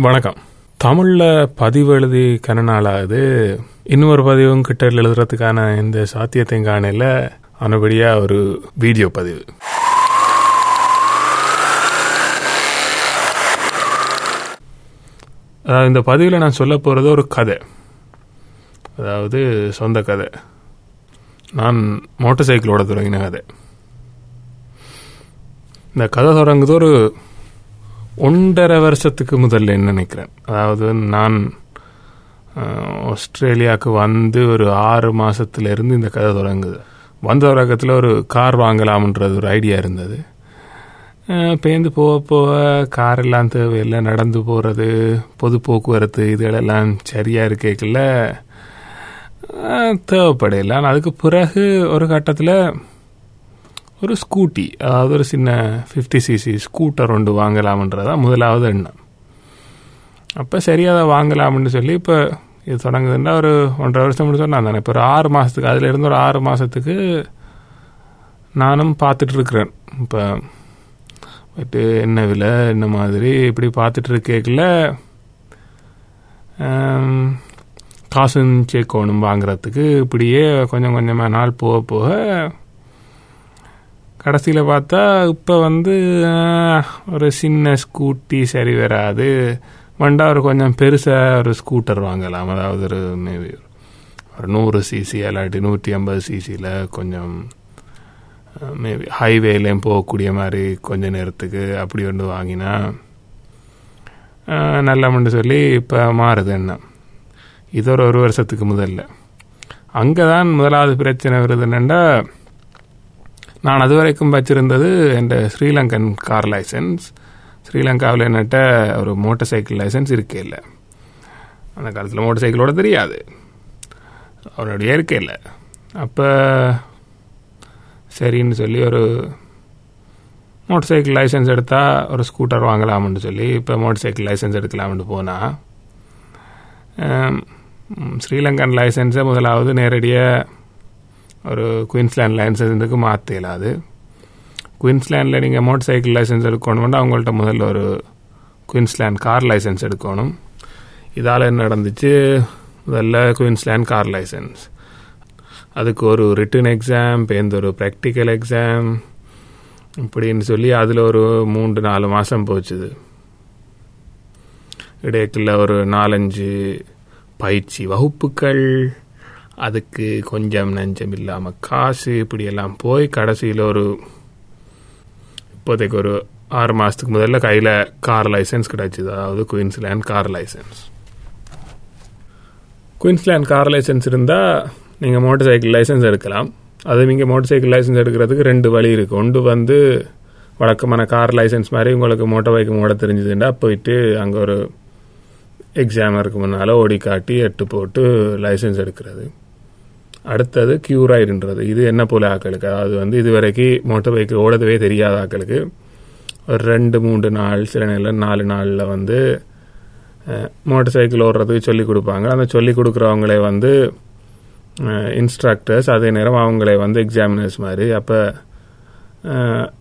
வணக்கம். தமிழில் பதிவு எழுதி கன நாளாகுது. இன்னொரு பதிவும் கிட்ட எழுதுறதுக்கான இந்த சாத்தியத்தையும் காணையில் ஆனபடியாக ஒரு வீடியோ பதிவு. அதாவது இந்த பதிவில் நான் சொல்ல போகிறது ஒரு கதை. அதாவது சொந்த கதை. நான் மோட்டார் சைக்கிளோட தொடங்கின கதை. இந்த கதை தொடங்குது ஒரு ஒன்றரை வருஷத்துக்கு முதல்ல நினைக்கிறேன்? அதாவது நான் ஆஸ்திரேலியாவுக்கு வந்து ஒரு ஆறு மாதத்துலேருந்து இந்த கதை தொடங்குது. வந்த தொடக்கத்தில் ஒரு கார் வாங்கலாம்ன்றது ஒரு ஐடியா இருந்தது. பேந்து போக போக கார் எல்லாம் தேவையில்லை நடந்து போகிறது பொது போக்குவரத்து இதுகளெல்லாம் சரியாக இருக்கல தேவைப்படையில. ஆனால் அதுக்கு பிறகு ஒரு கட்டத்தில் ஒரு ஸ்கூட்டி அதாவது ஒரு சின்ன ஃபிஃப்டி சிசி ஸ்கூட்டர் ஒன்று வாங்கலாம்ன்றதான் முதலாவது எண்ணம். அப்போ சரி அதை வாங்கலாம்னு சொல்லி இப்போ இது தொடங்குதுன்னா ஒரு ஒன்றரை வருஷம் முடிச்சு சொன்னான் தானே இப்போ ஒரு ஆறு மாதத்துக்கு அதில் இருந்து ஒரு ஆறு மாதத்துக்கு நானும் பார்த்துட்ருக்குறேன். இப்போ போயிட்டு என்ன விலை என்ன மாதிரி இப்படி பார்த்துட்டு இருக்கேக்கில் காசும் சேர்க்கணும் வாங்குறதுக்கு இப்படியே கொஞ்சம் கொஞ்சமாக நாள் போக போக கடைசியில் பார்த்தா இப்போ வந்து ஒரு சின்ன ஸ்கூட்டி சரி வராது. வண்டா ஒரு கொஞ்சம் பெருசாக ஒரு ஸ்கூட்டர் வாங்கலாம். அதாவது ஒரு மேபி ஒரு நூறு சிசி இல்லாட்டி நூற்றி ஐம்பது சிசியில் கொஞ்சம் மேபி ஹைவேலையும் போகக்கூடிய மாதிரி கொஞ்ச நேரத்துக்கு அப்படி ஒன்று வாங்கினா நல்லமன்னு சொல்லி இப்போ மாறுது என்ன. இது ஒரு ஒரு வருஷத்துக்கு முதல்ல. அங்கே தான் முதலாவது பிரச்சனை வருது என்னென்னா நான் அது வரைக்கும் வச்சிருந்தது என் ஸ்ரீலங்கன் கார் லைசன்ஸ். ஸ்ரீலங்காவில் என்னட்ட ஒரு மோட்டார் சைக்கிள் லைசன்ஸ் இருக்கே இல்லை. அந்த காலத்தில் மோட்டர் சைக்கிளோட தெரியாது. அவருடைய இருக்கே இல்லை. அப்போ சரின்னு சொல்லி ஒரு மோட்டர் சைக்கிள் லைசன்ஸ் எடுத்தால் ஒரு ஸ்கூட்டர் வாங்கலாம்னு சொல்லி இப்போ மோட்டர் சைக்கிள் லைசன்ஸ் எடுக்கலாம்னு போனால் ஸ்ரீலங்கன் லைசன்ஸை முதலாவது நேரடியாக ஒரு குயின்ஸ்லேண்ட் லைசன்ஸுக்கு மாற்ற இயலாது. குயின்ஸ்லேண்டில் நீங்கள் மோட்டர் சைக்கிள் லைசன்ஸ் எடுக்கணும்னா அவங்கள்ட்ட முதல்ல ஒரு குயின்ஸ்லேண்ட் கார் லைசன்ஸ் எடுக்கணும். இதால் என்ன நடந்துச்சு? முதல்ல குயின்ஸ்லேண்ட் கார் லைசன்ஸ் அதுக்கு ஒரு ரிட்டன் எக்ஸாம் பேருந்து ஒரு ப்ராக்டிக்கல் எக்ஸாம் இப்படின்னு சொல்லி அதில் ஒரு மூன்று நாலு மாதம் போச்சுது. இடையக்குள்ள ஒரு நாலஞ்சு பயிற்சி வகுப்புகள் அதுக்கு கொஞ்சம் நஞ்சம் இல்லாமல் காசு இப்படியெல்லாம் போய் கடைசியில் ஒரு இப்போதைக்கு ஒரு ஆறு மாதத்துக்கு முதல்ல கையில் கார் லைசன்ஸ் கிடச்சிது. அதாவது Queensland car licence Queensland car licence இருந்தால் நீங்கள் மோட்டர் சைக்கிள் லைசன்ஸ் எடுக்கலாம். அது நீங்கள் மோட்டர் சைக்கிள் லைசன்ஸ் எடுக்கிறதுக்கு ரெண்டு வழி இருக்குது ஒன்று வந்து வழக்கமான கார் லைசன்ஸ் மாதிரி உங்களுக்கு மோட்டர் பைக்கு மோட தெரிஞ்சதுன்னா போயிட்டு அங்கே ஒரு எக்ஸாம் இருக்கு முன்னால் ஓடி காட்டி எட்டு போட்டு லைசன்ஸ் எடுக்கிறது. அடுத்தது கியூராய்டுன்றது இது என்ன போல ஆக்களுக்கு? அதாவது வந்து இது வரைக்கும் மோட்டர் பைக்கு ஓடவே தெரியாத ஆக்களுக்கு. ஒரு ரெண்டு மூன்று நாள் சில நேரம் நாலு நாளில் வந்து மோட்டர் சைக்கிள் ஓடுறதுக்கு சொல்லி கொடுப்பாங்க. அந்த சொல்லி கொடுக்குறவங்களே வந்து இன்ஸ்ட்ரக்டர்ஸ் அதே நேரம் அவங்களே வந்து எக்ஸாமினர்ஸ் மாதிரி. அப்போ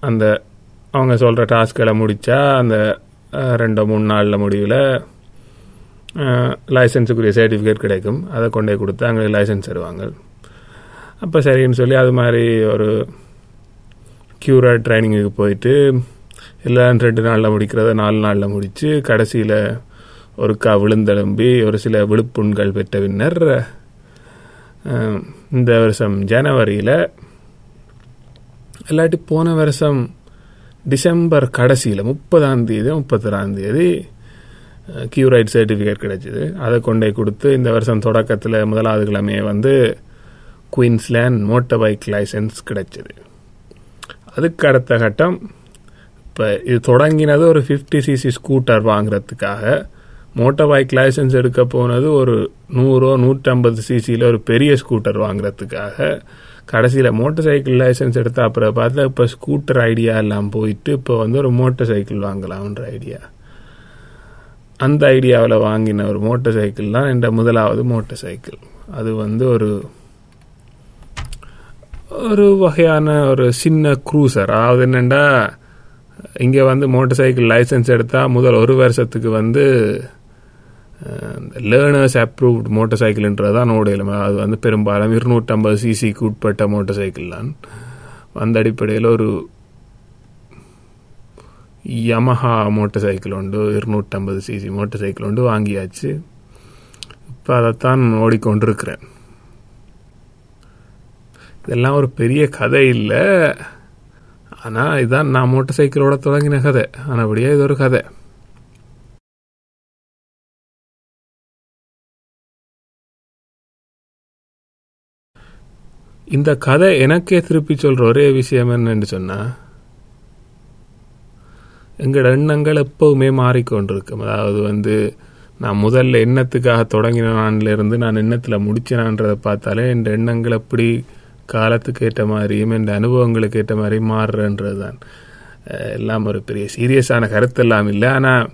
அந்த அவங்க சொல்கிற டாஸ்களை முடித்தா அந்த ரெண்டோ மூணு நாளில் முடிவில் லைசன்ஸுக்குரிய சர்டிஃபிகேட் கிடைக்கும். அதை கொண்டே கொடுத்து அங்கே லைசன்ஸ் தருவாங்க. அப்போ சரின்னு சொல்லி அது மாதிரி ஒரு க்யூரா ட்ரைனிங்குக்கு போயிட்டு எல்லாம் ரெண்டு நாளில் முடிக்கிறத நாலு நாளில் முடித்து கடைசியில் ஒருக்கா விழுந்தெலும்பி ஒரு சில விழுப்புண்கள் பெற்ற பின்னர் இந்த வருஷம் ஜனவரியில் இல்லாட்டி போன வருஷம் டிசம்பர் கடைசியில் முப்பதாம் தேதி முப்பத்தொராம் தேதி கியூரைட் சர்டிஃபிகேட் கிடைச்சிது. அதை கொண்டே கொடுத்து இந்த வருஷம் தொடக்கத்தில் முதலாவது கிழமையே வந்து குயின்ஸ்லேண்ட் மோட்டர் பைக் லைசன்ஸ் கிடைச்சிது. அதுக்கு அடுத்த கட்டம் இப்போ இது தொடங்கினது ஒரு ஃபிஃப்டி சிசி ஸ்கூட்டர் வாங்குறதுக்காக. மோட்டர் பைக் லைசன்ஸ் எடுக்க போனது ஒரு நூறோ நூற்றம்பது சிசியில் ஒரு பெரிய ஸ்கூட்டர் வாங்குறதுக்காக. கடைசியில் மோட்டர் சைக்கிள் லைசன்ஸ் எடுத்த அப்புறம் பார்த்தா இப்போ ஸ்கூட்டர் ஐடியா எல்லாம் போயிட்டு இப்போ வந்து ஒரு மோட்டர் சைக்கிள் வாங்கலாம்ன்ற ஐடியா அந்த ஐடியாவில் வாங்கின ஒரு மோட்டர் சைக்கிள் தான் என்ற முதலாவது மோட்டர் சைக்கிள். அது வந்து ஒரு ஒரு வகையான ஒரு சின்ன க்ரூசர் அதாவது என்னென்னா இங்கே வந்து மோட்டார் சைக்கிள் லைசன்ஸ் எடுத்தால் முதல் ஒரு வருஷத்துக்கு வந்து லேர்னர்ஸ் அப்ரூவ்ட் மோட்டர் சைக்கிள்ன்றது தான் ஓடையிலும் அது வந்து பெரும்பாலும் இருநூற்றம்பது சிசிக்கு உட்பட்ட மோட்டர் சைக்கிள் தான். அந்த அடிப்படையில் ஒரு யமஹா மோட்டர் சைக்கிள் உண்டு இருநூற்றம்பது சிசி மோட்டார் சைக்கிள் உண்டு வாங்கியாச்சு. இப்போ அதைத்தான் ஓடிக்கொண்டிருக்கிறேன். இதெல்லாம் ஒரு பெரிய கதை இல்லை. ஆனால் இதான் நான் மோட்டார் சைக்கிளோட தொடங்கின கதை. ஆனபடியே இது ஒரு கதை. இந்த கதை எனக்கே திருப்பி சொல்ற ஒரே விஷயம் என்னன்னு சொன்னால் எங்களோட எண்ணங்கள் எப்பவுமே மாறிக்கொண்டிருக்கும். அதாவது வந்து நான் முதல்ல எண்ணத்துக்காக தொடங்கின நான்லேருந்து நான் எண்ணத்தில் முடிச்சினான்றதை பார்த்தாலே என் எண்ணங்கள் எப்படி காலத்துக்கு ஏற்ற மாதிரியும் என் அனுபவங்களுக்கு ஏற்ற மாதிரியும் மாறுறன்றது தான் எல்லாம் ஒரு பெரிய சீரியஸான கருத்து எல்லாம் இல்லை ஆனால்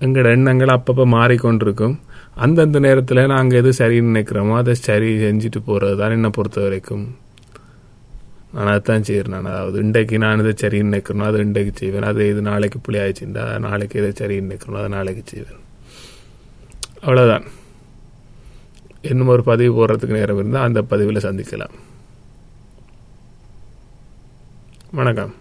எங்களோட எண்ணங்கள் அப்பப்போ மாறிக்கொண்டிருக்கும். அந்தந்த நேரத்தில் நாங்கள் எது சரின்னு நினைக்கிறோமோ அதை சரி செஞ்சுட்டு போகிறது தான் என்னை பொறுத்த வரைக்கும் நான் அதைத்தான் செய்கிறேன் நான் அதாவது இன்றைக்கு நான் இதை சரின்னு நினைக்கிறேனோ அதை இன்றைக்கு செய்வேன். அது இது நாளைக்கு புள்ளி ஆயிடுச்சுண்டா நாளைக்கு இதை சரின்னு நிற்கணும் அதை நாளைக்கு செய்வேன். அவ்வளோதான் இன்னும் ஒரு பதிவு போடுறதுக்கு நேரம் இருந்தால் அந்த பதிவில் சந்திக்கலாம். வணக்கம்.